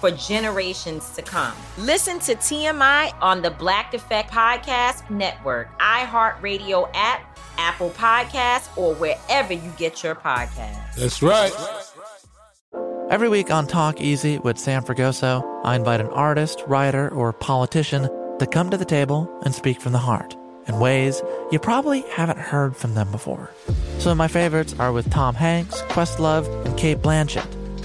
for generations to come. Listen to TMI on the Black Effect Podcast Network, iHeartRadio app, Apple Podcasts, or wherever you get your podcasts. That's right. Every week on Talk Easy with Sam Fragoso, I invite an artist, writer, or politician to come to the table and speak from the heart in ways you probably haven't heard from them before. Some of my favorites are with Tom Hanks, Questlove, and Cate Blanchett.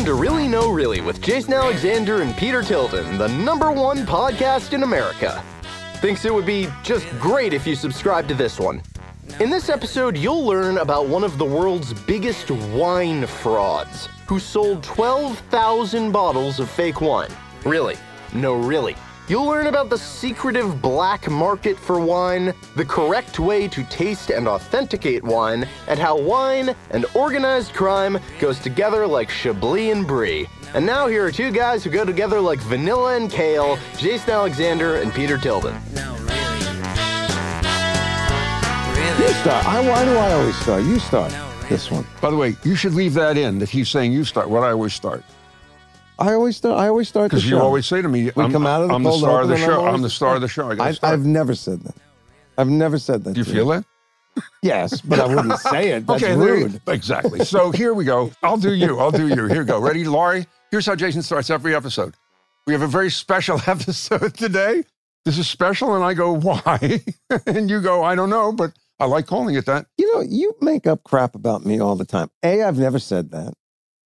Welcome to Really No Really with Jason Alexander and Peter Tilden, the number one podcast in America. Thinks it would be just great if you subscribe to this one. In this episode, you'll learn about one of the world's biggest wine frauds, who sold 12,000 bottles of fake wine. Really? No, really. You'll learn about the secretive black market for wine, the correct way to taste and authenticate wine, and how wine and organized crime goes together like Chablis and Brie. And now here are two guys who go together like vanilla and kale, Jason Alexander and Peter Tilden. You start. I, why do I always start? You start this one. By the way, you should leave that in that he's saying you start. What I always start. I always start. I always start because you always say to me, "We come out of the I'm the star of the show. I'm the star of the show." I I, have never said that. I've never said that. Do you feel that? Yes, but I wouldn't say it. That's okay, rude. exactly. So here we go. I'll do you. I'll do you. Here we go. Ready, Laurie? Here's how Jason starts every episode. We have a very special episode today. This is special, and I go, "Why?" and you go, "I don't know," but I like calling it that. You know, you make up crap about me all the time. A, I've never said that.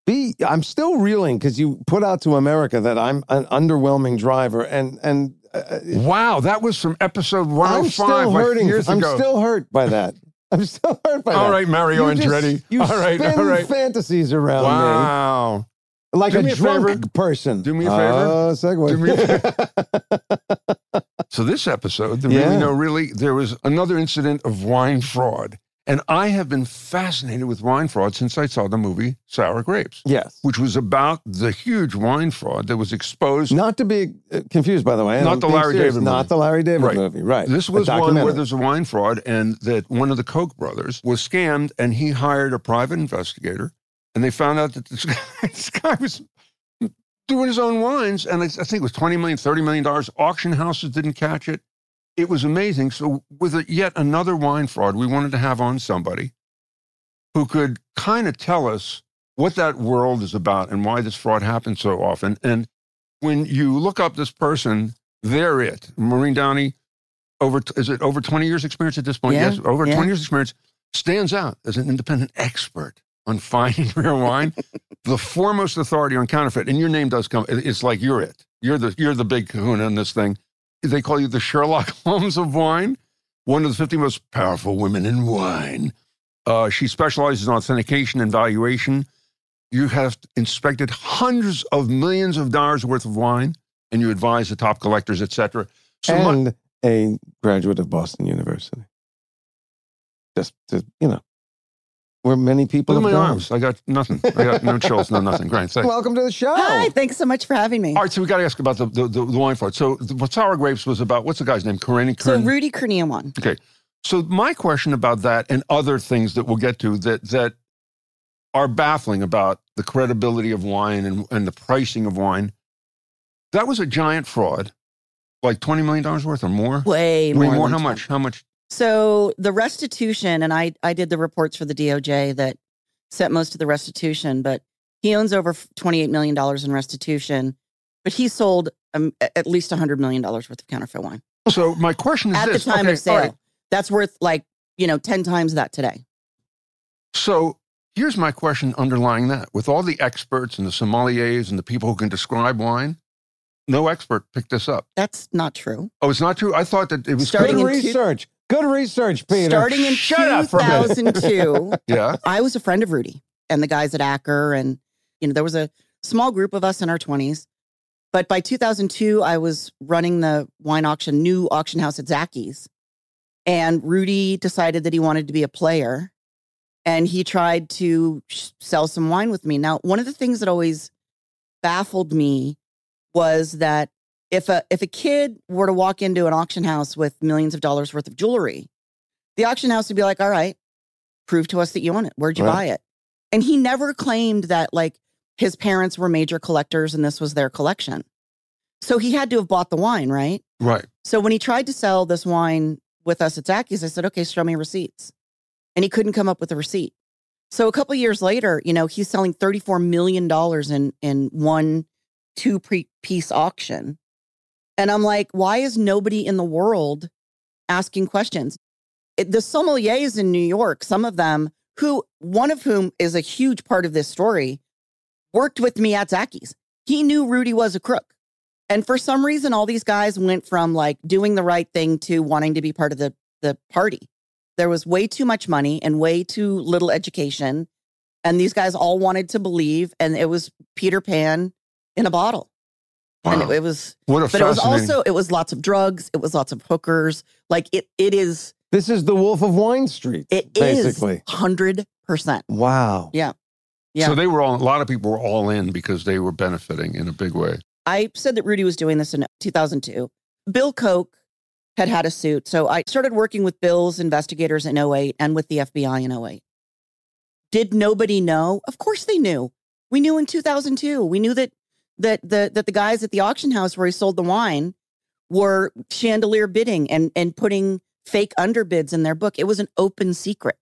B, I'm still reeling because you put out to America that I'm an underwhelming driver, and and uh, uh wow, that was from episode 105 I'm still hurting. years I'm ago. still hurt by that. I'm still hurt by all that. All right, Mario you Andretti. You all right, spin all right. fantasies around wow. me. Like Do a drunk favor. person. Do me a favor. Uh, segue. Do me a favor. so this episode, the yeah. really no really, there was another incident of wine fraud. And I have been fascinated with wine fraud since I saw the movie Sour Grapes. Yes. Which was about the huge wine fraud that was exposed. Not to be uh, confused, by the way. Not the Larry serious, David movie. Not the Larry David right. movie, right. This was one where there's a wine fraud and that one of the Koch brothers was scammed and he hired a private investigator. And they found out that this guy, this guy was doing his own wines. And I think it was $20 million, $30 million. Auction houses didn't catch it it was amazing. So, with a, yet another wine fraud, we wanted to have on somebody who could kind of tell us what that world is about and why this fraud happens so often. And when you look up this person, they're it. Maureen Downey, over is it over 20 years experience at this point? Yeah, yes, over yeah. 20 years experience, stands out as an independent expert on finding rare wine, the foremost authority on counterfeit. And your name does come. It's like you're it. You're the you're the big kahuna in this thing they call you the Sherlock Holmes of wine, one of the 50 most powerful women in wine. Uh, she specializes in authentication and valuation. You have inspected hundreds of millions of dollars worth of wine, and you advise the top collectors, etc. So and my, a graduate of Boston University. Just to, you know, where many people Look have at my gone. arms. I got nothing. I got no chills, no nothing. Great. Thanks. Welcome to the show. Hi, thanks so much for having me. All right, so we got to ask about the, the, the, the wine fraud. So the, what Sour Grapes was about, what's the guy's name? Karenny So Rudy Kurniawan. Okay. So my question about that and other things that we'll get to that that are baffling about the credibility of wine and, and the pricing of wine. That was a giant fraud, like twenty million dollars worth or more. Way Way more. more. than How 20. much? How much? So the restitution, and I I did the reports for the DOJ that set most of the restitution, but he owns over twenty eight million dollars in restitution, but he sold um, at least hundred million dollars worth of counterfeit wine So my question is at this: the time Okay, of sale. all right. That's worth like you know ten times that today. So here's my question underlying that: with all the experts and the sommeliers and the people who can describe wine, no expert picked this up. That's not true. Oh, it's not true. I thought that it was Starting Good in research. Good research, Peter. Starting in Shut up for a minute. 2002, Yeah. I was a friend of Rudy and the guys at Acker, and you know there was a small group of us in our twenties. But by 2002, I was running the wine auction, new auction house at Zachys, and Rudy decided that he wanted to be a player, and he tried to sh- sell some wine with me. Now, one of the things that always baffled me was that if a if a kid were to walk into an auction house with millions of dollars worth of jewelry, the auction house would be like, "All right, prove to us that you own it. Where'd you Right. buy it?" And he never claimed that like his parents were major collectors and this was their collection. So he had to have bought the wine, right? Right. So when he tried to sell this wine with us at Zachys, I said, "Okay, show me receipts," and he couldn't come up with a receipt. So a couple years later, you know, he's selling thirty-four million dollars in in one two piece auction, and I'm like, why is nobody in the world asking questions? It, the sommeliers in New York, some of them, who one of whom is a huge part of this story, worked with me at Zachys. He knew Rudy was a crook. And for some reason, all these guys went from like doing the right thing to wanting to be part of the, the party. There was way too much money and way too little education. And these guys all wanted to believe, and it was Peter Pan in a bottle. And it, it was, What a but it was also, it was lots of drugs. It was lots of hookers. Like it, it is, This is the Wolf of Wine Street. it is basically. 100%. Wow. Yeah. Yeah. So they were all. A lot of people were all in because they were benefiting in a big way. I said that Rudy was doing this in 2002. Bill Koch had had a suit. So I started working with Bill's investigators in 08 and with the FBI in 08. Did nobody know? Of course they knew. We knew in 2002. We knew that that the that the guys at the auction house where he sold the wine were chandelier bidding and and putting fake underbids in their book. It was an open secret.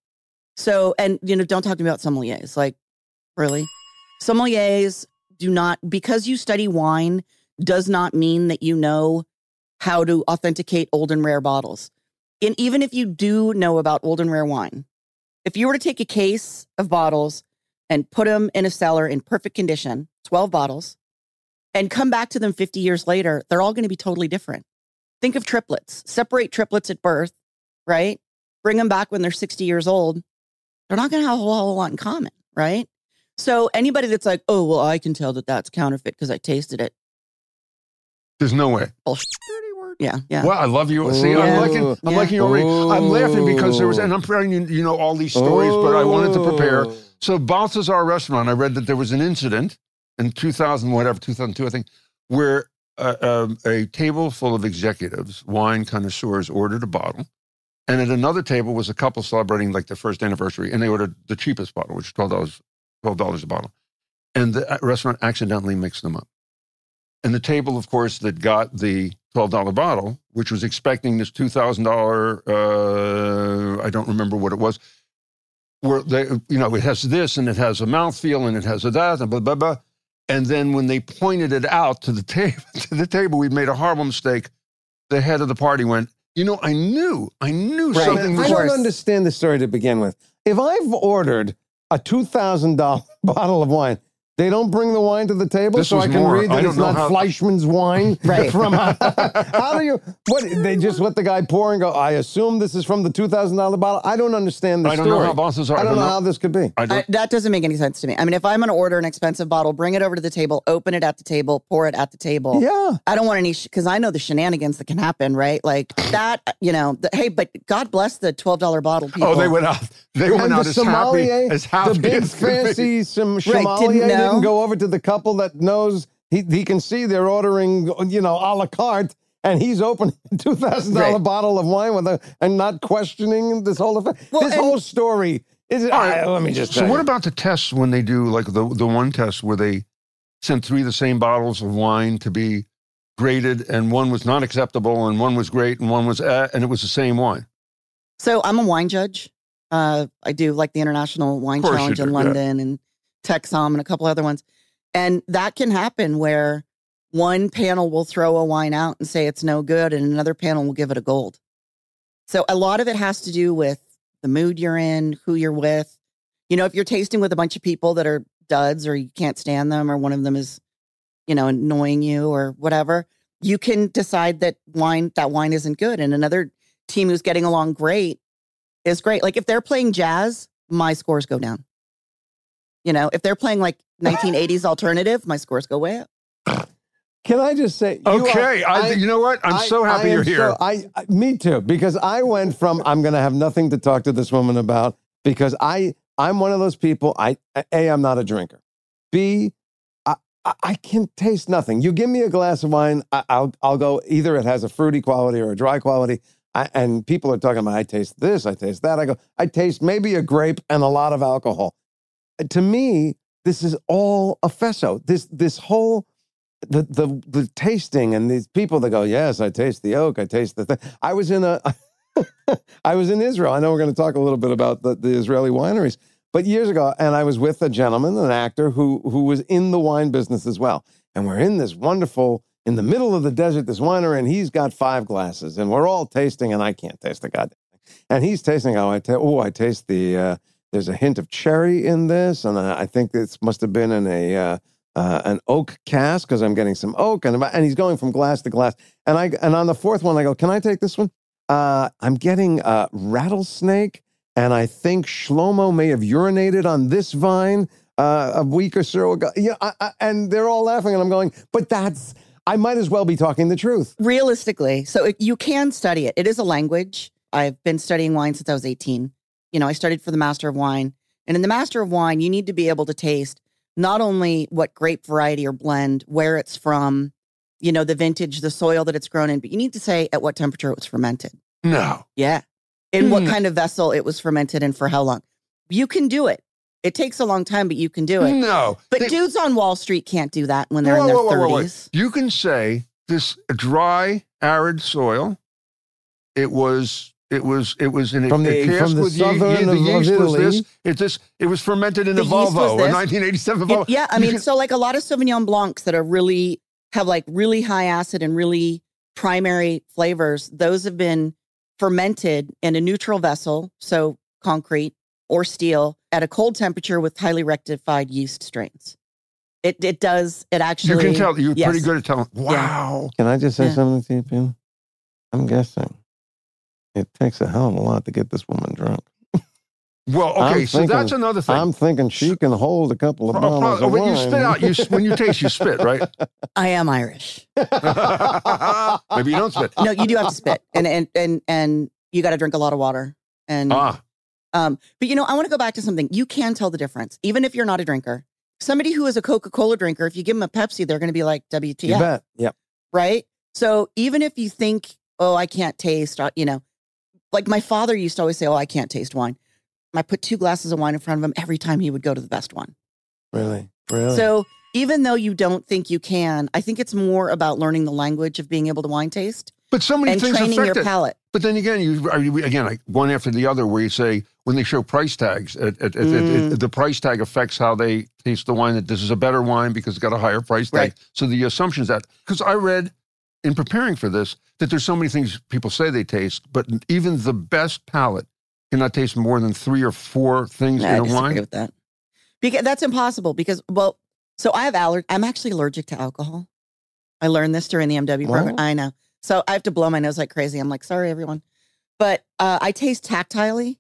So and you know, don't talk to me about sommeliers. Like, really? Sommeliers do not because you study wine does not mean that you know how to authenticate old and rare bottles. And even if you do know about old and rare wine, if you were to take a case of bottles and put them in a cellar in perfect condition, 12 bottles, and come back to them 50 years later, they're all going to be totally different. Think of triplets. Separate triplets at birth, right? Bring them back when they're 60 years old. They're not going to have a whole, whole lot in common, right? So anybody that's like, oh, well, I can tell that that's counterfeit because I tasted it. There's no way. Bullshit. Yeah, yeah. Well, I love you. See, Ooh. I'm liking, I'm Yeah. liking you already. I'm laughing because there was, and I'm telling you, you know all these stories, but I wanted to prepare. So Balthazar Restaurant, I read that there was an incident in 2000, whatever, 2002, I think, where uh, um, a table full of executives, wine connoisseurs, ordered a bottle. And at another table was a couple celebrating like their first anniversary, and they ordered the cheapest bottle, which was $12, $12 a bottle. And the uh, restaurant accidentally mixed them up. And the table, of course, that got the $12 bottle, which was expecting this $2,000, uh, I don't remember what it was, where they, you know, it has this and it has a mouthfeel and it has a that and blah, blah, blah. And then when they pointed it out to the table, to the table, we'd made a horrible mistake. The head of the party went, you know, I knew, I knew Right. something I don't understand the story to begin with. If I've ordered a two thousand dollar bottle of wine, they don't bring the wine to the table, This so I can more. read that it's not how- Fleischmann's wine. Right. From how do you? What they just let the guy pour and go? I assume this is from the two thousand dollar bottle. I don't understand the I don't story. know how bosses are. I don't know how this could be. I I, don't, that doesn't make any sense to me. I mean, if I'm going to order an expensive bottle, bring it over to the table, open it at the table, pour it at the table. Yeah. I don't want any because I know the shenanigans that can happen, right? Like that, you know. The, hey, but God bless the twelve dollar bottle people. oh, they went out. They went and out the as happy, as happy the big as fancy some Right, didn't didn't go over to the couple that knows he, he can see they're ordering, you know, a la carte, and he's opening a two thousand dollar Right. bottle of wine with a and not questioning this whole affair. Well, this and- whole story Is it, All right, I- let me just So what you. about the tests when they do like the the one test where they sent three of the same bottles of wine to be graded, and one was not acceptable, and one was great, and one was uh, and it was the same wine. So I'm a wine judge. Uh, I do like the International Wine Of course you Challenge in do, yeah. London and TEXSOM and a couple other ones. And that can happen where one panel will throw a wine out and say it's no good, and another panel will give it a gold. So a lot of it has to do with the mood you're in, who you're with. You know, if you're tasting with a bunch of people that are duds or you can't stand them, or one of them is, you know, annoying you or whatever, you can decide that wine that wine isn't good. And another team who's getting along great is great. Like if they're playing jazz, my scores go down. You know, if they're playing like 1980s alternative, my scores go way up. Can I just say? you are- Okay, I, you know what? I'm I- so happy you're here. so- I, I- me too, because I went from I'm going to have nothing to talk to this woman about because I I'm one of those people. I a I'm not a drinker. B I, I- I can taste nothing. You give me a glass of wine, I, I'll I'll go either it has a fruity quality or a dry quality. I, and people are talking about I taste this, I taste that. I go I taste maybe a grape and a lot of alcohol. To me, this is all a fesso. This this whole the the the tasting and these people that go, yes, I taste the oak, I taste the thing. I was in a, I was in Israel. I know we're going to talk a little bit about the, the Israeli wineries, but years ago, and I was with a gentleman, an actor who who was in the wine business as well, and we're in this wonderful. In the middle of the desert, this winery, and he's got five glasses, and we're all tasting, and I can't taste the goddamn thing. And he's tasting. Oh, I ta- oh, I taste the. Uh, there's a hint of cherry in this, and I, think this must have been in a uh, uh, an oak cask because I'm getting some oak, and and he's going from glass to glass. And I and on the fourth one, I go, "Can I take this one?" Uh, I'm getting uh, rattlesnake, and I think Shlomo may have urinated on this vine uh, a week or so ago. Yeah, I, I, and they're all laughing, and I'm going, "But that's." I might as well be talking the truth. Realistically, so it, you can study it. It is a language. I've been studying wine since I was 18. You know, I studied for the Master of Wine. And in the Master of Wine, you need to be able to taste not only what grape variety or blend, where it's from, you know, the vintage, the soil that it's grown in, but you need to say at what temperature it was fermented. No. Yeah. In what Hmm. kind of vessel it was fermented and for how long. You can do it. It takes a long time, but you can do it. No. But They- dudes on Wall Street can't do that when they're in their whoa, whoa, 30s. You can say this dry, arid soil. It was. It was. It was in a, From the- cask from the with yeast. southern the of yeast was Italy. this. It this. It was fermented in The a Volvo, a 1987 Yeah, Volvo. Yeah, I mean, so like a lot of Sauvignon Blancs that are really have like really high acid and really primary flavors, those have been fermented in a neutral vessel, so concrete or steel, at a cold temperature with highly rectified yeast strains. It it does it actually. you can tell. You're yes. pretty good at telling. Wow. Can I just say Yeah. something to you, Pam? I'm guessing it takes a hell of a lot to get this woman drunk. Well, I'm okay. so thinking- that's another thing. I'm thinking she can hold a couple of bottles oh, of when you spit out, you when you taste, you spit, right? I am Irish. Maybe you don't spit. No, you do have to spit. And and and and you got to drink a lot of water. And Ah, Um, but you know, I want to go back to something. You can tell the difference, even if you're not a drinker. Somebody who is a Coca Cola drinker, if you give them a Pepsi, they're going to be like WTF, You bet. Yep. right? So even if you think, oh, I can't taste, uh, you know, like my father used to always say, oh, I can't taste wine. I put two glasses of wine in front of him every time he would go to the best one. Really. Really. So even though you don't think you can, I think it's more about learning the language of being able to wine taste but so many and things training affect your it. palate. But then again, you are you again like one after the other, where you say when they show price tags, it, it, it- it- Mm. it- the price tag affects how they taste the wine. That this is a better wine because it's got a higher price tag. Right. So the assumption is that because I read in preparing for this that there's so many things people say they taste, but even the best palate cannot taste more than three or four things I in a disagree wine. with that. Because that's impossible. Because well, so I have allergy. I'm actually allergic to alcohol. I learned this during the MW program. What? I know. So I have to blow my nose like crazy. I'm like, sorry, everyone. But uh, I taste tactilely.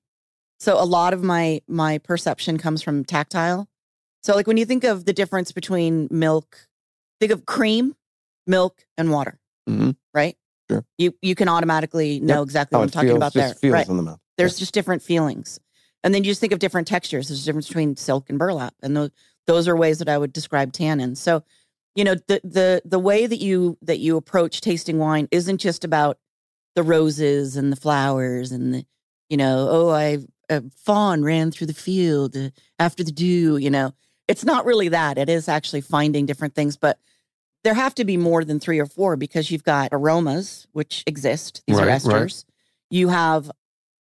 So a lot of my my perception comes from tactile. So like when you think of the difference between milk, think of cream, milk, and water. Mhm. Right. Sure. You you can automatically know Yep. exactly How what I'm talking feels, about there. right. the. There's just different feelings. And then you just think of different textures. There's a difference between silk and burlap. And those those are ways that I would describe tannins. So, you know, the the the way that you that you approach tasting wine isn't just about the roses and the flowers and the, you know, oh, I a fawn ran through the field uh, after the dew, you know. It's not really that. It is actually finding different things, but there have to be more than three or four because you've got aromas, which exist. These are Right, right. esters. You have,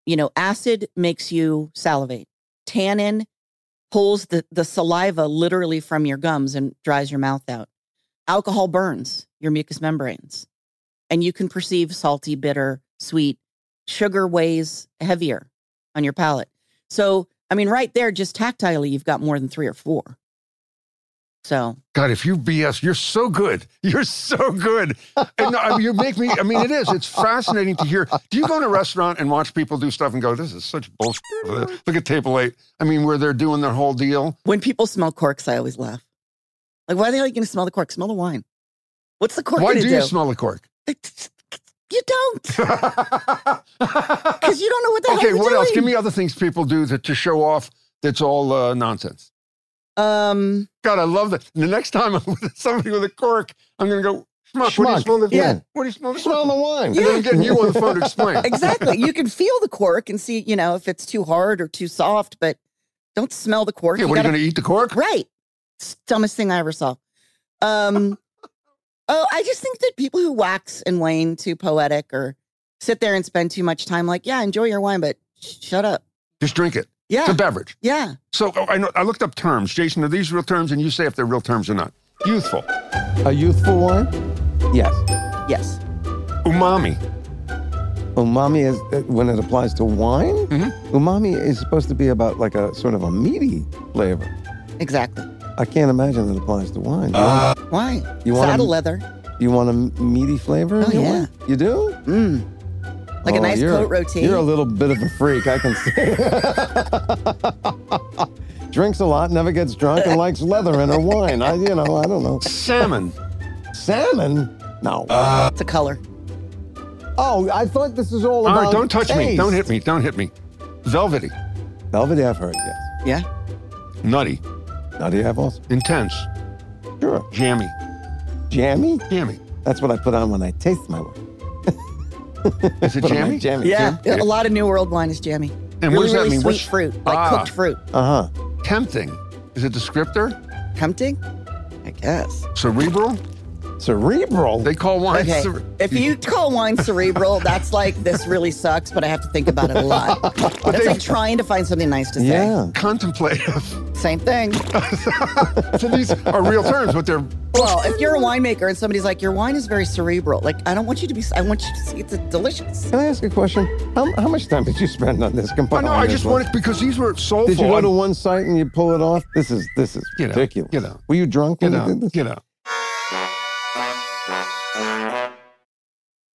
you know, acid makes you salivate. Tannin pulls the, the saliva literally from your gums and dries your mouth out. Alcohol burns your mucous membranes. And you can perceive salty, bitter, sweet. Sugar weighs heavier on your palate. So, I mean, right there, just tactilely, you've got more than three or four. So, God, if you BS, you're so good. You're so good. And I mean, you make me, I mean, it is. It's fascinating to hear. Do you go in a restaurant and watch people do stuff and go, this is such bullshit? Look at table eight. I mean, where they're doing their whole deal. when people smell corks, I always laugh. Like, why the hell are you going to smell the cork? Smell the wine. What's the cork Why do you do? smell the cork? You don't. Because you don't know what the hell okay, what else? Give me other things people do that to show off that's all uh, nonsense. Um, God, I love that. The next time I'm with somebody with a cork, I'm going to go, Schmuck, what do you smell the yeah. What do you smell the Smell the wine. And then I'm getting you on the phone to explain. exactly. You can feel the cork and see, you know, if it's too hard or too soft, but don't smell the cork. Yeah, You what are you going to eat the cork? Right. It's the dumbest thing I ever saw. Um, oh, I just think that people who wax and wane too poetic or sit there and spend too much time, like, yeah, enjoy your wine, but sh- shut up. Just drink it. Yeah. It's a beverage. Yeah. So oh, I know I looked up terms. Jason, are these real terms? And you say if they're real terms or not. Youthful. A youthful wine? Yes. Yes. Umami. Umami is uh, when it applies to wine. Mm-hmm. Umami is supposed to be about like a sort of a meaty flavor. Exactly. I can't imagine it applies to wine. Uh, want- Why? You want Saddle a- leather. You want a meaty flavor? Oh, yeah. wine? You do? Mm. Like a Oh, nice Côte-Rôtie. You're a little bit of a freak, I can see. Drinks a lot, never gets drunk, and likes leather in her wine. I, you know, I don't know. Salmon. Salmon? No. Uh, it's a color. oh, I thought this is all All about. right, don't touch me. Don't hit me. Don't hit me. Velvety. Velvety, I've heard, yes. Yeah. Nutty. Nutty, I've also. Intense. Sure. Jammy. Jammy? Jammy. That's what I put on when I taste my wine. Is it Put on my jammy? jammy. Yeah. Jam- A lot of New World wine is jammy. And really, what does that really mean? sweet What's- fruit, like Ah. cooked fruit. Uh huh. Tempting. Is it descriptor? Tempting? I guess. Cerebral? Cerebral? They call wine Okay. cere- If you call wine cerebral, that's like this really sucks, but I have to think about it a lot. That's they- like trying to find something nice to say. Yeah. contemplative. Same thing. so these are real terms, but they're Well, if you're a winemaker and somebody's like, your wine is very cerebral, like, I don't want you to be, I want you to see it's delicious. Can I ask a question? How, how much time did you spend on this? I compiling know. I just wanted because these were soulful. Did you go to one site and you pull it off? This is this is Get out, ridiculous. get out. Were you drunk Get when out. you did this? Get out.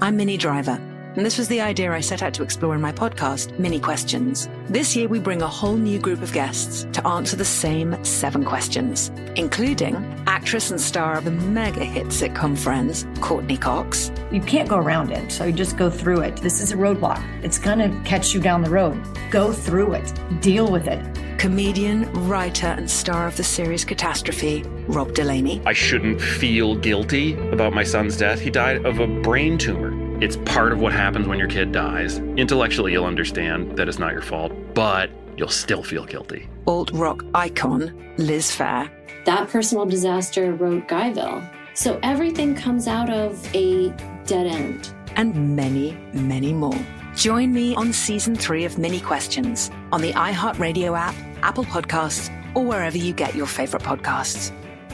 I'm Minnie Driver, and this was the idea I set out to explore in my podcast, Minnie Questions. This year, we bring a whole new group of guests to answer the same seven questions, including actress and star of the mega hit sitcom Friends, Courteney Cox, You can't go around it, so you just go through it. This is a roadblock. It's going to catch you down the road. Go through it, deal with it. comedian, writer, and star of the series Catastrophe, Rob Delaney. I shouldn't feel guilty about my son's death. He died of a brain tumor. It's part of what happens when your kid dies. Intellectually, you'll understand that it's not your fault, but you'll still feel guilty. alt rock icon, Liz Phair, That personal disaster wrote Guyville. So everything comes out of a dead end. and many, many more. Join me on season three of Minnie Questions on the iHeartRadio app, Apple Podcasts, or wherever you get your favorite podcasts.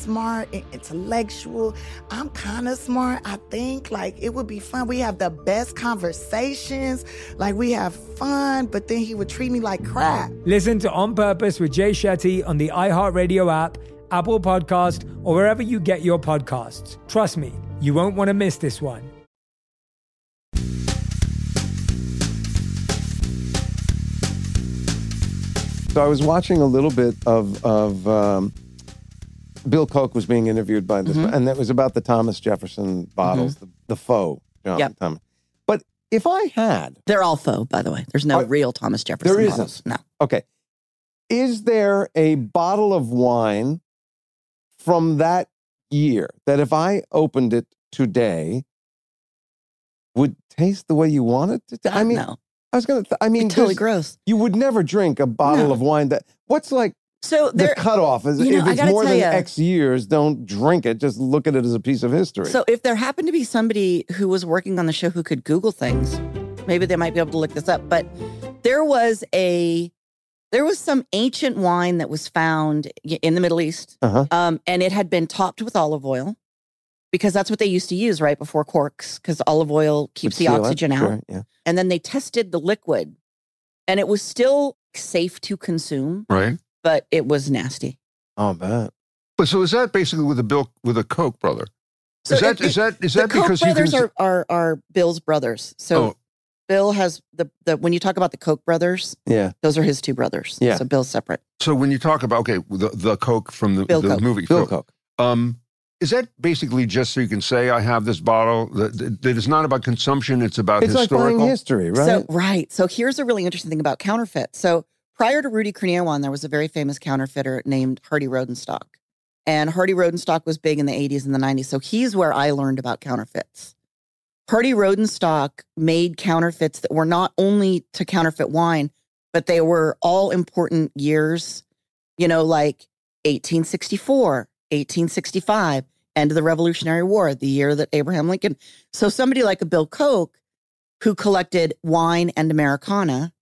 smart and intellectual. I'm kind of smart, I think. Like, it would be fun. We have the best conversations. Like, we have fun, but then he would treat me like crap. Listen to On Purpose with Jay Shetty on the iHeartRadio app, Apple Podcast, or wherever you get your podcasts. Trust me, you won't want to miss this one. So I was watching a little bit of of um, Bill Koch was being interviewed by this, Mhm. and it was about the Thomas Jefferson bottles, the, the faux John Yep. Thomas. But if I had, They're all faux, by the way. There's no real Thomas Jefferson there bottles. isn't. No. Okay, is there a bottle of wine from that year that if I opened it today would taste the way you want it to? ta- I mean, no. I was gonna. Th- I mean, totally gross. You would never drink a bottle No. of wine that. What's like So the cutoff is you know, if it's more than ya. X years, don't drink it. Just look at it as a piece of history. So if there happened to be somebody who was working on the show who could Google things, maybe they might be able to look this up. But there was a there was some ancient wine that was found in the Middle East, Uh-huh. um, and it had been topped with olive oil because that's what they used to use right before corks because olive oil keeps the seal it, oxygen out. sure, yeah. And then they tested the liquid, and it was still safe to consume, Right. But it was nasty. Oh, bad. But so is that basically with a Bill with a Koch brother? So is that it- is that is the that Koch because you brothers can? are, are are Bill's brothers. So Oh. Bill has the the when you talk about the Koch brothers, Yeah. those are his two brothers. Yeah. So Bill's separate. So when you talk about okay, the the Koch from the, Bill the Koch. movie, Bill Phil, um, is that basically just so you can say I have this bottle that, that, that is not about consumption; it's about It's like historical buying history, right? So right. So here's a really interesting thing about counterfeit. So prior to Rudy Kurniawan, there was a very famous counterfeiter named Hardy Rodenstock. And Hardy Rodenstock was big in the 80s and the 90s. So he's where I learned about counterfeits. Hardy Rodenstock made counterfeits that were not only to counterfeit wine, but they were all important years, you know, like 1864, 1865, end of the Revolutionary War, the year that Abraham Lincoln. So somebody like a Bill Koch who collected wine and Americana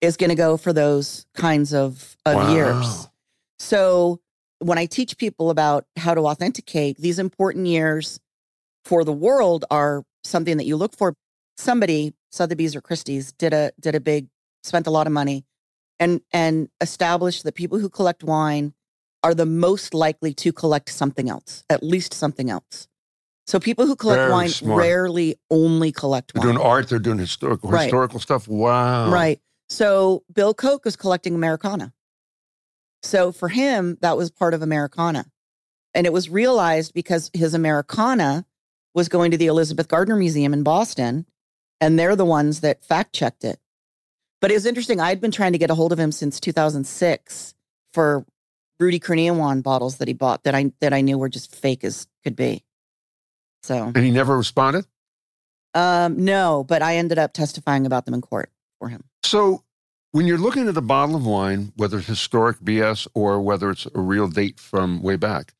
is going to go for those kinds of, of Wow. years. So when I teach people about how to authenticate, these important years for the world are something that you look for. Somebody, Sotheby's or Christie's, did a did a big, spent a lot of money, and and established that people who collect wine are the most likely to collect something else, at least something else. So people who collect Very wine smart. rarely only collect They're wine. doing art. They're doing historical Right. historical stuff. Wow. Right. So Bill Koch was collecting Americana. So for him, that was part of Americana. And it was realized because his Americana was going to the Elizabeth Gardner Museum in Boston, and they're the ones that fact checked it. But it was interesting. I'd been trying to get a hold of him since 2006 for Rudy Kurniawan bottles that he bought that I that I knew were just fake as could be. So And he never responded. um, no, but I ended up testifying about them in court for him. So when you're looking at a bottle of wine, whether it's historic BS or whether it's a real date from way back,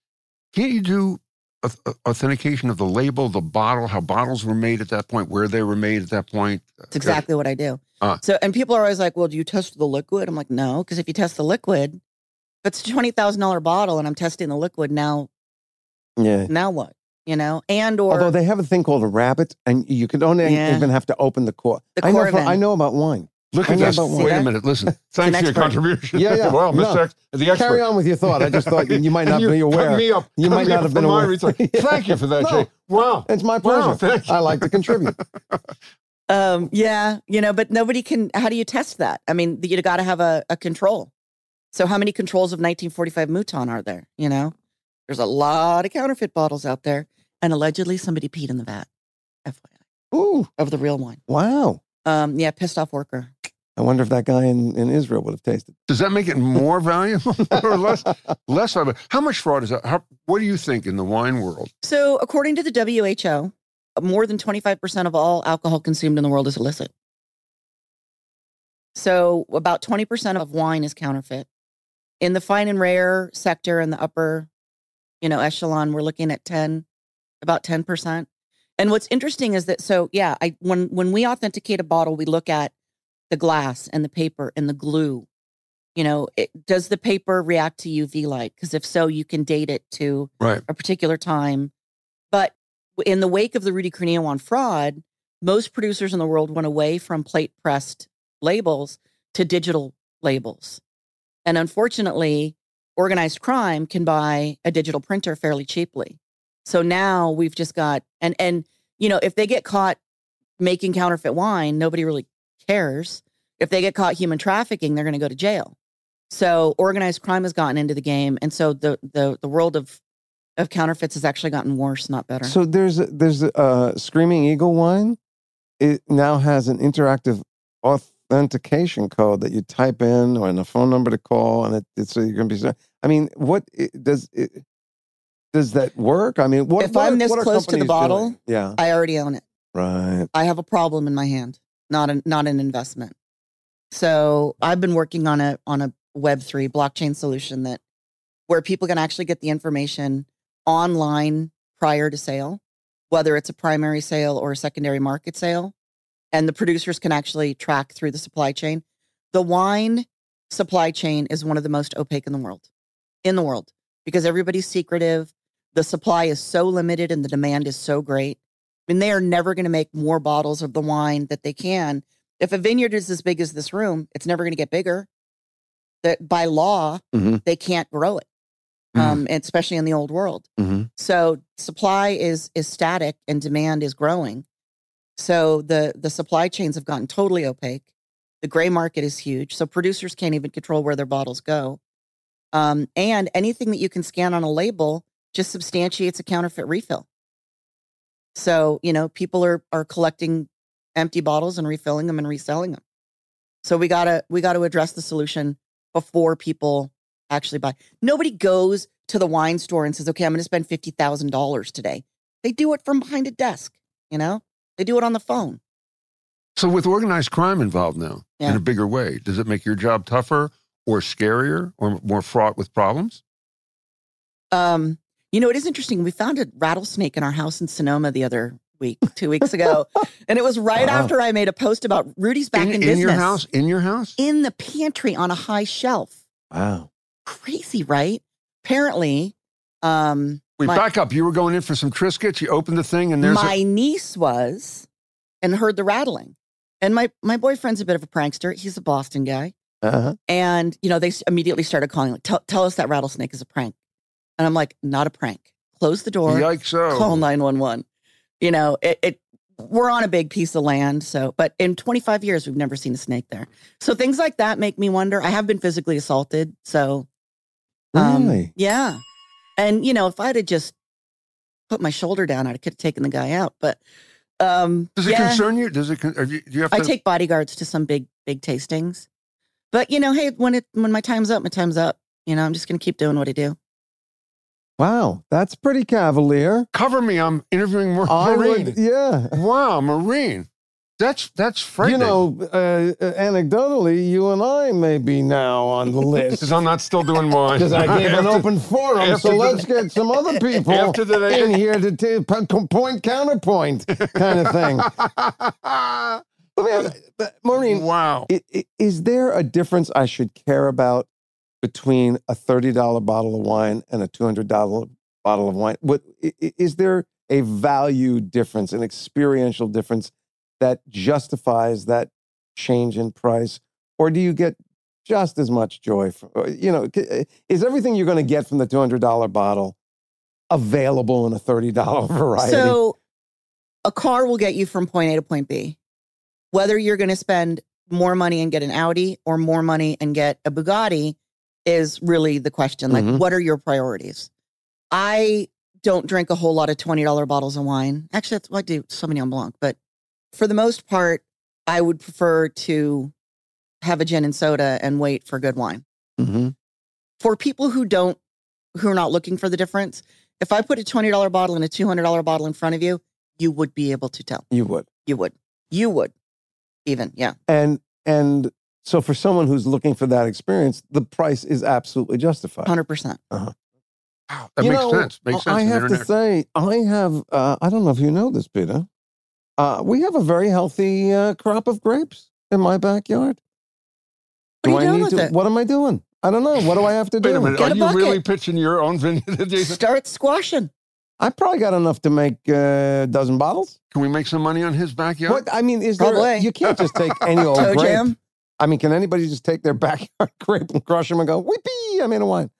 can't you do auth- authentication of the label, the bottle, how bottles were made at that point, where they were made at that point? It's exactly what I do. Ah. So, and people are always like, "Well, do you test the liquid?" I'm like, "No," because if you test the liquid, if it's a twenty thousand dollar bottle and I'm testing the liquid now, Yeah. now what? You know, and or Although they have a thing called a rabbit, and you can don't Yeah. even have to open the cork. The I know. For, I know about wine. Look I at know this. Wait wine. a minute. Listen. Thanks for your contribution. Yeah, yeah. well, No. Mr. Ex- the expert. Carry on with your thought. I just thought you might not You be cut aware. me up. You Cut might me not up have been aware. research. Thank you for that, No, Jay. Wow. It's my pleasure. Wow, thank you. I like to contribute. Um, yeah, you know, but nobody can. How do you test that? I mean, you got to have a, a control. So, how many controls of 1945 Mouton are there? You know, there's a lot of counterfeit bottles out there, and allegedly somebody peed in the vat. FYI. Ooh, of the real wine. Wow. Um, yeah, pissed off worker. I wonder if that guy in, in Israel would have tasted. Does that make it more valuable or less? Less valuable? How much fraud is that? How, what do you think in the wine world? So, according to the WHO, more than 25% of all alcohol consumed in the world is illicit. So, about 20% of wine is counterfeit. In the fine and rare sector in the upper, you know, echelon, we're looking at 10, about 10%. And what's interesting is that so yeah, I when when we authenticate a bottle, we look at the glass and the paper and the glue. You know, it, does the paper react to UV light? Because if so, you can date it to Right. a particular time. But in the wake of the Rudy Kurniawan fraud, most producers in the world went away from plate pressed labels to digital labels. And unfortunately, organized crime can buy a digital printer fairly cheaply. So now we've just got and and you know, if they get caught making counterfeit wine, nobody really cares. If they get caught human trafficking, they're going to go to jail. So organized crime has gotten into the game, and so the the the world of of counterfeits has actually gotten worse, not better. So there's a, there's a uh, Screaming Eagle wine. It now has an interactive authentication code that you type in or in a phone number to call, and it, it's so you're going to be. I mean, what it, does it? Does that work? I mean, what if what I'm are- this close to the bottle, doing? yeah, I already own it. right. I have a problem in my hand, not an not an investment. So I've been working on a on a Web three blockchain solution that where people can actually get the information online prior to sale, whether it's a primary sale or a secondary market sale, and the producers can actually track through the supply chain. The wine supply chain is one of the most opaque in the world, in the world, because everybody's secretive. The supply is so limited and the demand is so great. I mean, they are never going to make more bottles of the wine that they can. If a vineyard is as big as this room, it's never going to get bigger. That by law, Mhm. they can't grow it, um, especially in the old world. Mm-hmm. So supply is is static and demand is growing. So the the supply chains have gotten totally opaque. The gray market is huge. So producers can't even control where their bottles go. Um, and anything that you can scan on a label just substantiates a counterfeit refill. So, you know, people are are collecting empty bottles and refilling them and reselling them. So we gotta we gotta address the solution before people actually buy. Nobody goes to the wine store and says, okay, I'm gonna spend fifty thousand dollars today. They do it from behind a desk, you know? They do it on the phone. So with organized crime involved now in a bigger way, does it make your job tougher or scarier or more fraught with problems? Um, you know, it is interesting. We found a rattlesnake in our house in Sonoma the other week, two weeks ago. and it was right Wow. after I made a post about Rudy's back in, in, business. your house? In your house? In the pantry on a high shelf. Wow. Crazy, right? Apparently, um Wait, my, back up. You were going in for some Triscuits. You opened the thing, and there's my a, niece was and heard the rattling. And my my boyfriend's a bit of a prankster. He's a Boston guy. Uh-huh. And, you know, they immediately started calling, like, tell, tell us that rattlesnake is a prank. And I'm like, not a prank. Close the door. Yikes, oh. Call 911. You know, it, it, we're on a big piece of land. So, but in 25 years, we've never seen a snake there. So things like that make me wonder. I have been physically assaulted. So, um, Really? yeah. And, you know, if I'd have just put my shoulder down, I could have taken the guy out. But, um, does it yeah. concern you? Does it? you, do you have to? I take bodyguards to some big, big tastings. But you know, hey, when it when my time's up, my time's up. You know, I'm just gonna keep doing what I do. Wow, that's pretty cavalier. Cover me. I'm interviewing I Maureen. would, yeah. Wow, Maureen. That's that's frightening. You know, uh, anecdotally, you and I may be now on the list. because I'm not still doing mine. Because I gave an open forum, so the- let's get some other people After the- in here to t- point counterpoint kind of thing. Let me ask, Maureen, wow. i- i- is there a difference I should care about between a $30 bottle of wine and a $200 bottle of wine? What is there a value difference, an experiential difference that justifies that change in price, or do you get just as much joy? From, uh, you know, uh, is everything you're going to get from the two hundred dollar bottle available in a thirty dollar variety? So, a car will get you from point A to point B. Whether you're going to spend more money and get an Audi or more money and get a Bugatti is really the question. Like, Mhm. what are your priorities? I don't drink a whole lot of $20 bottles of wine. Actually, I do Sauvignon Blanc, but for the most part, I would prefer to have a gin and soda and wait for good wine. Mhm. For people who don't, who are not looking for the difference, if I put a $20 bottle and a $200 bottle in front of you, you would be able to tell. you would. You would. You would. Even, yeah. And and so for someone who's looking for that experience, the price is absolutely justified. 100%. Uh-huh. That You makes know, sense. Makes sense. I have to say, I have. Uh, I don't know if you know this, Peter. Uh, we have a very healthy uh, crop of grapes in my backyard. What are you I doing with to? it? What am I doing? I don't know. What do I have to Wait do? a minute. Get Are a you really pitching your own vineyard, Jason? Start squashing. I probably got enough to make uh, a dozen bottles. Can we make some money on his backyard? What I mean is, there, Probably. you can't just take any old grape. jam? I mean, can anybody just take their backyard grape and crush them and go, "Whippy! I made a wine."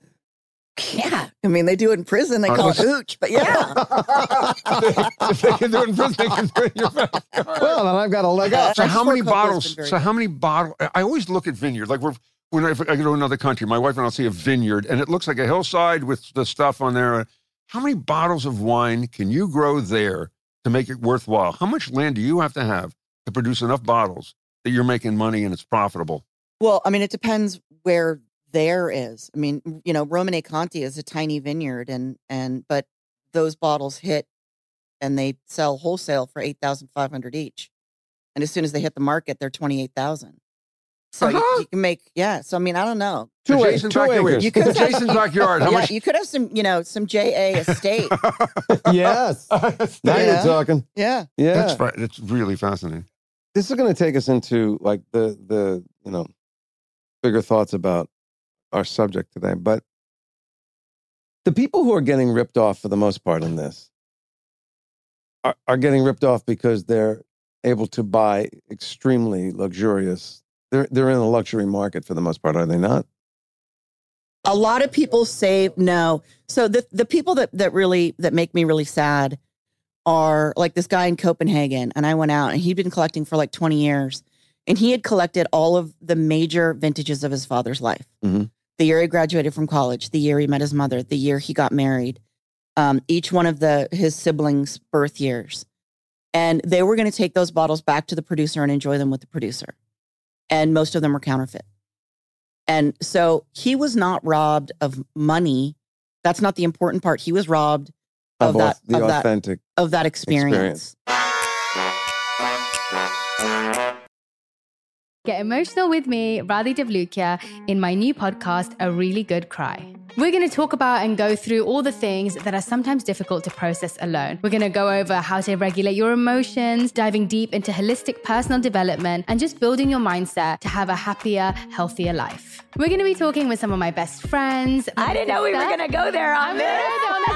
Yeah. I mean, they do it in prison. They call it hooch, but yeah. if they can do it in prison, they can do it in your backyard. Well, then I've got a leg up. So how many Export Cocoa has bottles? So how many bottles? I always look at vineyard. Like we're when I, I go to another country, my wife and I'll see a vineyard, and it looks like a hillside with the stuff on there. How many bottles of wine can you grow there to make it worthwhile? How much land do you have to have to produce enough bottles that you're making money and it's profitable? Well, I mean, it depends where there is. I mean, you know, Romanée-Conti is a tiny vineyard, and and but those bottles hit, and they sell wholesale for eight thousand five hundred each, and as soon as they hit the market, they're twenty eight thousand. So you- Uh-huh. you, can make yeah. So I mean, I don't know. Two, So Jason's two backyard. You could have Jason's backyard. How yeah, much? you could have some, you know, some JA estate. yes. Now Yeah. you're talking. yeah. Yeah. That's fa- It's really fascinating. This is going to take us into like the the you know bigger thoughts about our subject today but the people who are getting ripped off for the most part in this are, are getting ripped off because they're able to buy extremely luxurious they're they're in a luxury market for the most part are they not? A lot of people say no. So the the people that that really that make me really sad are like this guy in copenhagen and i went out and he'd been collecting for like 20 years and he had collected all of the major vintages of his father's life Mhm. the year he graduated from college the year he met his mother the year he got married um, each one of the his siblings birth years and they were going to take those bottles back to the producer and enjoy them with the producer and most of them were counterfeit and so he was not robbed of money. That's not the important part. He was robbed of, Of that the of that authentic of that experience. Get emotional with me, Radhi Devlukia, in my new podcast, A Really Good Cry. We're going to talk about and go through all the things that are sometimes difficult to process alone. We're going to go over how to regulate your emotions, diving deep into holistic personal development, and just building your mindset to have a happier, healthier life. We're going to be talking with some of my best friends. I didn't know we were going to go there on I'm this.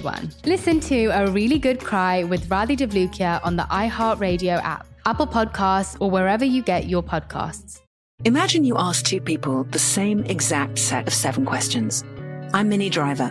one. Listen to A Really Good Cry with Radhi Devlukia on the iHeartRadio app, Apple Podcasts, or wherever you get your podcasts. Imagine you ask two people the same exact set of seven questions. I'm Minnie Driver,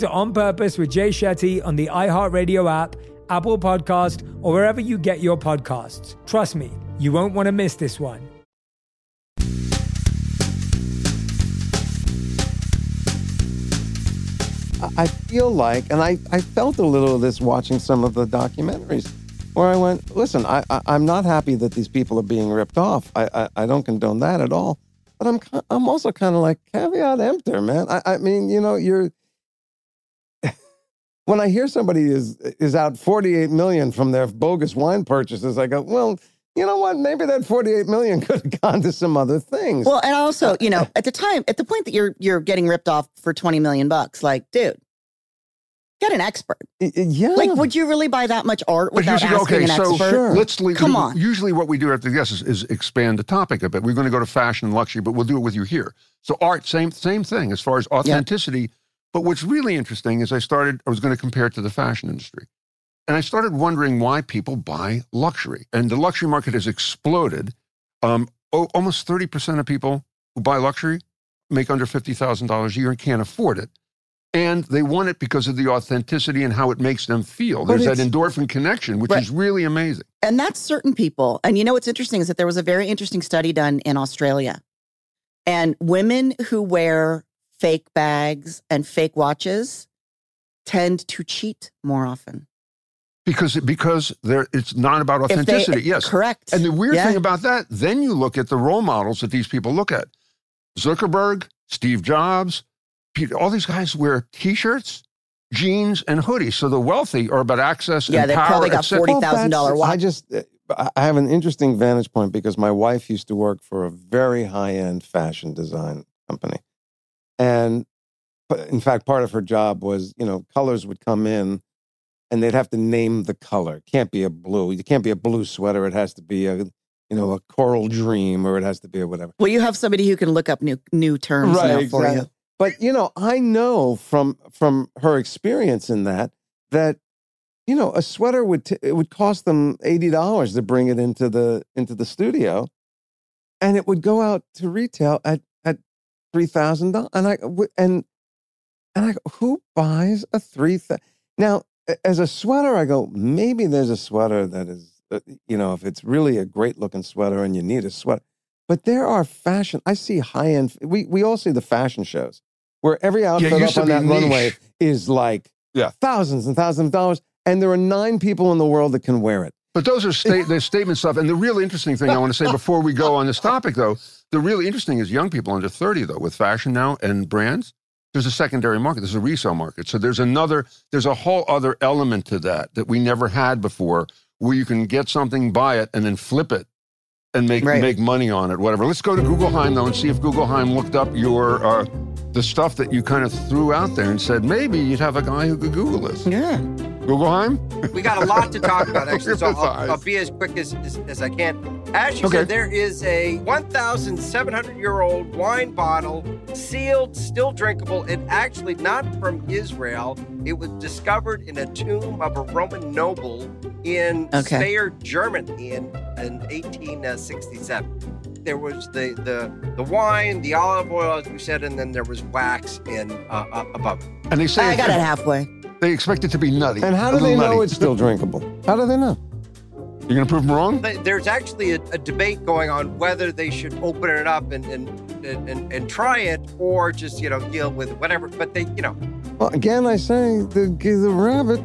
to On Purpose with Jay Shetty on the iHeartRadio app, Apple Podcast, or wherever you get your podcasts. Trust me, you won't want to miss this one. I feel like, and I, I felt a little of this watching some of the documentaries, where I went, listen, I, I I'm not happy that these people are being ripped off. I I, I don't condone that at all. But I'm I'm also kind of like caveat emptor, man. I, I mean, you know, you're when I hear somebody is is out 48 million from their bogus wine purchases, I go, well, you know what? Maybe that 48 million could have gone to some other things. Well, and also, uh, you know, at the time, at the point that you're you're getting ripped off for 20 million bucks, like, dude, get an expert. Yeah. Like, would you really buy that much art without usually, asking okay, an so expert? let's leave. Come on. Usually, what we do after the guest is, is expand the topic a bit. We're going to go to fashion and luxury, but we'll do it with you here. So, art, same same thing as far as authenticity. But what's really interesting is I started. I was going to compare it to the fashion industry, and I started wondering why people buy luxury. And the luxury market has exploded. Um, oh, almost thirty percent of people who buy luxury make under fifty thousand dollars a year and can't afford it. And they want it because of the authenticity and how it makes them feel. But There's that endorphin connection, which Right. is really amazing. And that's certain people. And you know what's interesting is that there was a very interesting study done in Australia. And women who wear fake bags and fake watches tend to cheat more often. Because because there it's not about If they- authenticity. yes. correct. And the weird Yeah. thing about that, then you look at the role models that these people look at. Zuckerberg, Steve Jobs, Peter, all these guys wear t-shirts, jeans, and hoodies. So the wealthy are about access Yeah, and they probably got et forty thousand dollar Well, watch. I just I have an interesting vantage point because my wife used to work for a very high end fashion design company, and in fact, part of her job was you know colors would come in, and they'd have to name the color. It can't be a blue. It can't be a blue sweater. It has to be a you know a coral dream, or it has to be a whatever. well, you have somebody who can look up new new terms now for you. But you know, I know from from her experience in that that you know a sweater would t- it would cost them eighty dollars to bring it into the into the studio, and it would go out to retail at three thousand dollars. And I and and I who buys a three thousand? Now, as a sweater, I go maybe there's a sweater that is uh, you know if it's really a great looking sweater and you need a sweater. But there are fashion. I see high end. We we all see the fashion shows where every outfit used up on that niche. runway is like Yeah. thousands and thousands of dollars, and there are nine people in the world that can wear it. But those are sta- the statement stuff. And the real interesting thing I want to say before we go on this topic, though, the really interesting is young people under 30, though, with fashion now and brands. There's a secondary market. There's a resale market. So there's another, there's a whole other element to that that we never had before, where you can get something, buy it, and then flip it and make Right. make money on it, whatever. Let's go to Googleheim though and see if Googleheim looked up your uh, the stuff that you kind of threw out there and said maybe you'd have a guy who could Google this. Yeah. Googleheim. We got a lot to talk about, actually, so Look at his I'll, I'll be as quick as, as, as I can. As she Okay. said, there is a 1,700 year old wine bottle, sealed, still drinkable, and actually not from Israel. It was discovered in a tomb of a Roman noble in Okay. Speyer, Germany in, in 1867. There was the, the, the wine, the olive oil, as we said, and then there was wax in uh, uh, above. And they say I got it halfway. They expect it to be nutty. And how do they know nutty. it's still drinkable? How do they know? You're going to prove them wrong? There's actually a, a debate going on whether they should open it up and and, and, and and try it or just you know deal with whatever. But they, you know, Well, again, I say the the rabbit.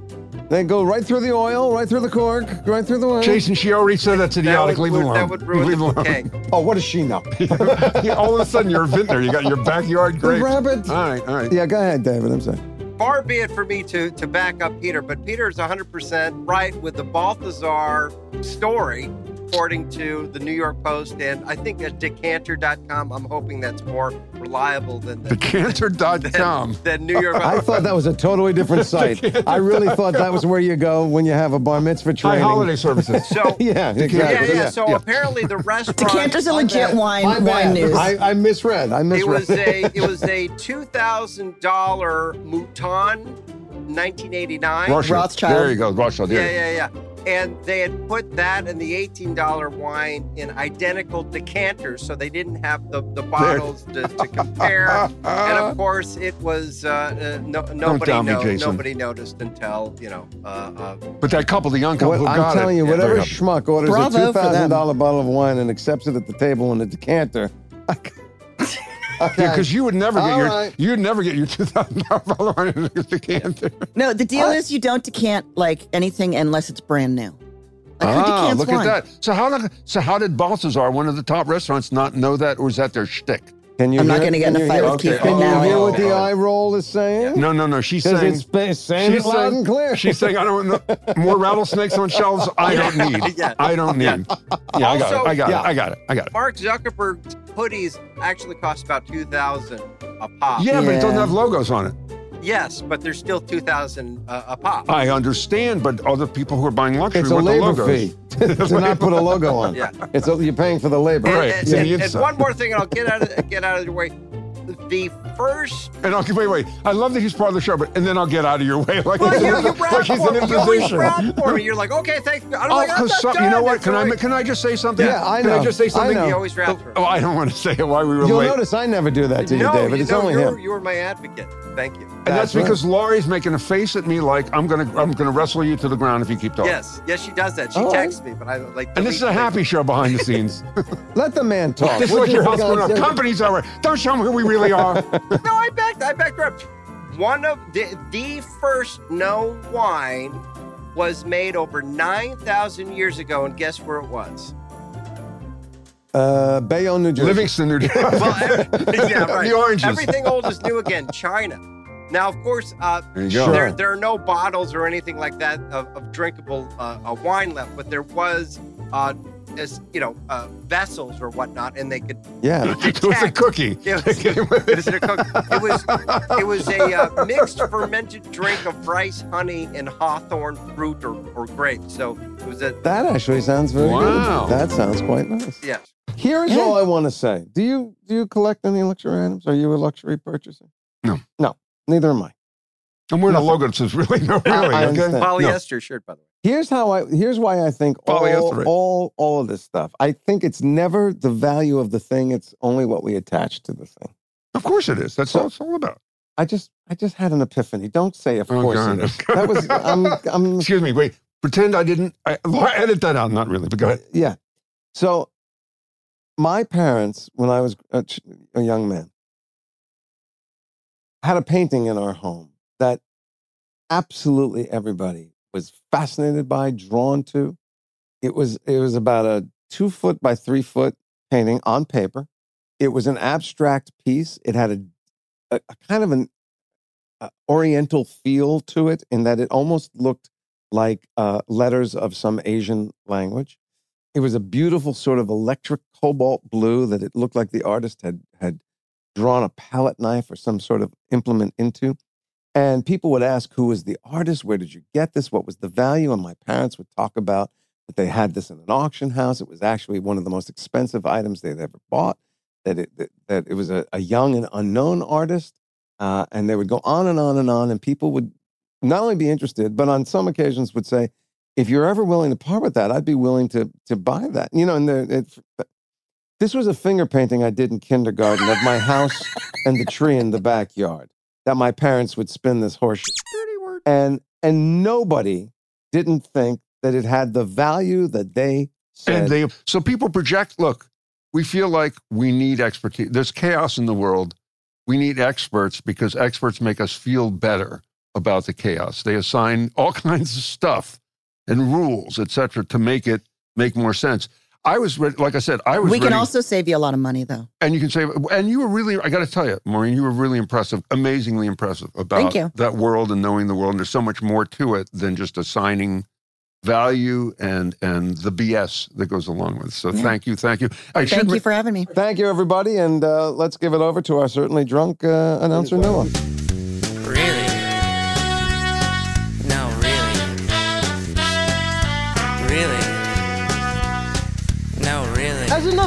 they go right through the oil, right through the cork, right through the wine. Jason, she already said that's idiotic. would- Leave it alone. that would ruin Leave the it alone. Oh, what does she know? All of a sudden, you're a vintner. You got your backyard grapes. The grapes. rabbit. All right, all right. Yeah, go ahead, David. I'm sorry. far be it for me to to back up Peter, but Peter is 100% right with the Balthazar story, according to the New York Post, and I think at decanter.com. I'm hoping that's more reliable than the, Decanter.com. than New York. I thought that was a totally different site. I really thought that was where you go when you have a bar mitzvah training. High holiday services. So yeah, yeah, exactly. yeah. So apparently the restaurant. Decanter's a legit wine wine bad. news. I, I misread. I It misread. was a it was a two thousand dollar Mouton, 1989. Russia. Rothschild. There you go. Rothschild. Yeah, yeah, yeah. And they had put that and the $18 wine in identical decanters, so they didn't have the, the bottles to, to compare. and of course, it was uh, uh, no, nobody tell me, Jason. nobody noticed until you know. Uh, uh, But that couple, the young couple What- who I'm got telling it. you, whatever there schmuck orders Bravo a $2,000 bottle of wine and accepts it at the table in a decanter. okay. Yeah, because you would never get All your right. you'd never get your two thousand dollar bottle of wine in a decanter. No, the deal is you don't decant like anything unless it's brand new. Like who Ah, decants look wine? at that. So how did so how did Balthazar, one of the top restaurants, not know that, or is that their shtick? Can you I'm not gonna get in can a fight with okay. Keith Can you now. hear what the eye roll is saying? No, no, no. She's saying it's ba- saying she's it loud saying- and clear. She's saying I don't know more rattlesnakes on shelves. I don't need. Yeah. I don't need. Yeah, I got Also- it. I got it. I got it. I got it. Mark Zuckerberg's hoodies actually cost about 2000 a pop. Yeah, but it doesn't have logos on it. Yes, but they're still 2000 uh, a pop. I understand, but other people who are buying luxury It's a want the labor logos. fee to not put a logo on. Yeah. It's a, you're paying for the labor. And, Right. and- It's and- and one more thing, and I'll get out of get out of your way. The first And okay, wait, wait. I love that he's part of the show, but and then I'll get out of your way like, Well, it's, you, you like rap he's for an me. You always imposition. rap for me. You're like, okay, thanks. I'm Oh, like, I'm some, you know what? Can I can I just say something? Yeah, I Can know. I just say I something? know. He always raps for me. Oh, I don't want to say it while we were You'll late. notice I never do that to you, no, David. you It's know, only you're, him. you're my advocate. Thank you. And that's, That's right. because Laurie's making a face at me like I'm gonna I'm gonna wrestle you to the ground if you keep talking. Yes, yes, she does that. She All right. texts me, but I like. And this is a happy show behind the scenes. Let the man talk. this is What like your think house going I'll up. say? Company's over. Don't show them who we really are. no, I backed. I backed her up. One of the, the first known wine was made over nine thousand years ago, and guess where it was? Uh, Bayonne, New Jersey. Livingston, New Jersey. Well, ev- yeah, right. The oranges. Everything old is new again. China. Now, of course, uh, There there, there are no bottles or anything like that of, of drinkable uh, uh, wine left, but there was, uh, as you know, uh, vessels or whatnot, and they could. Yeah. it was a cookie. It was, it was, a cook- it was, it was a uh, mixed fermented drink of rice, honey, and hawthorn fruit or, or grapes. So it was a That actually sounds very Wow. good. That sounds quite nice. yes. Here is all I want to say. Do you do you collect any luxury items? Are you a luxury purchaser? No. No. Neither am I. I'm wearing a Nothing. logo that says really no I- really. I okay? understand. No. Polyester shirt, by the way. Here's how I here's why I think all, Polyester. all all of this stuff. I think it's never the value of the thing, it's only what we attach to the thing. Of course it is. That's all it's all about. I just I just had an epiphany. Don't say of Oh, course God. it is. That was I'm I'm Excuse me. Wait. Pretend I didn't. I, Laura, edit that out. Not really. But go ahead. yeah. So my parents, when I was a, ch- a young man, had a painting in our home that absolutely everybody was fascinated by, drawn to. It was it was about a two foot by three foot painting on paper. It was an abstract piece. It had a, a, a kind of an uh, oriental feel to it in that it almost looked like uh, letters of some Asian language. It was a beautiful sort of electric cobalt blue that it looked like the artist had had drawn a palette knife or some sort of implement into. And people would ask, who was the artist? Where did you get this? What was the value? And my parents would talk about that they had this in an auction house. It was actually one of the most expensive items they'd ever bought, that it, that, that it was a, a young and unknown artist. Uh, and they would go on and on and on. And people would not only be interested, but on some occasions would say, if you're ever willing to part with that, I'd be willing to, to buy that. You know, and it, this was a finger painting I did in kindergarten of my house and the tree in the backyard. that my parents would spin this horseshit. And and nobody didn't think that it had the value that they said. And they so people project. Look, we feel like we need expertise. There's chaos in the world. We need experts because experts make us feel better about the chaos. They assign all kinds of stuff and rules, etc., to make it make more sense. I was re- like I said, I was. We can ready- also save you a lot of money, though. and you can say, and you were really, I got to tell you, Maureen, you were really impressive, amazingly impressive about Thank you. that world and knowing the world. And there's so much more to it than just assigning value and and the BS that goes along with. So Yeah. thank you, thank you. I should Thank re- you for having me. Thank you, everybody, and uh, let's give it over to our certainly drunk uh, announcer Noah.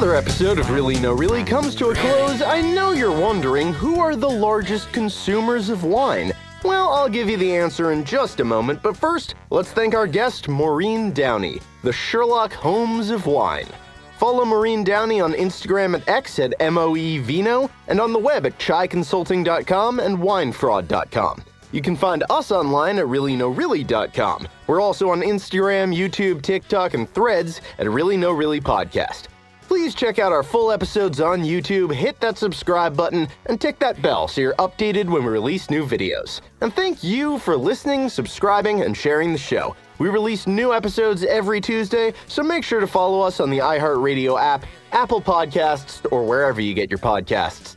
Another episode of Really No Really comes to a close, I know you're wondering who are the largest consumers of wine. Well, I'll give you the answer in just a moment, but first, let's thank our guest, Maureen Downey, the Sherlock Holmes of wine. Follow Maureen Downey on Instagram at X at MOEVino and on the web at chaiconsulting.com and winefraud.com. You can find us online at reallynoreally.com. We're also on Instagram, YouTube, TikTok, and threads at Really No Really Podcast. Please check out our full episodes on YouTube, hit that subscribe button, and tick that bell so you're updated when we release new videos. And thank you for listening, subscribing, and sharing the show. We release new episodes every Tuesday, so make sure to follow us on the iHeartRadio app, Apple Podcasts, or wherever you get your podcasts.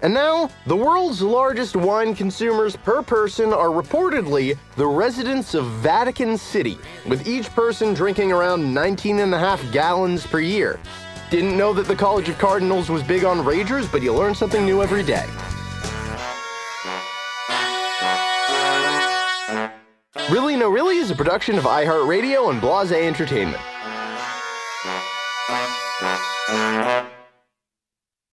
And now, the world's largest wine consumers per person are reportedly the residents of Vatican City, with each person drinking around 19 and a half gallons per year. Didn't know that the College of Cardinals was big on ragers, but you learn something new every day. Really No Really is a production of iHeartRadio and Blase Entertainment.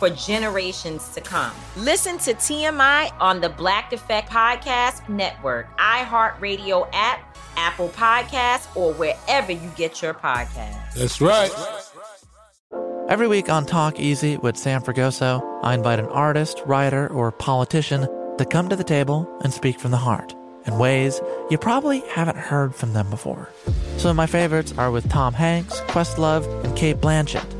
for generations to come. Listen to TMI on the Black Effect Podcast Network, iHeartRadio app, Apple Podcasts, or wherever you get your podcasts. That's right. Every week on Talk Easy with Sam Fragoso, I invite an artist, writer, or politician to come to the table and speak from the heart in ways you probably haven't heard from them before. Some of my favorites are with Tom Hanks, Questlove, and Cate Blanchett.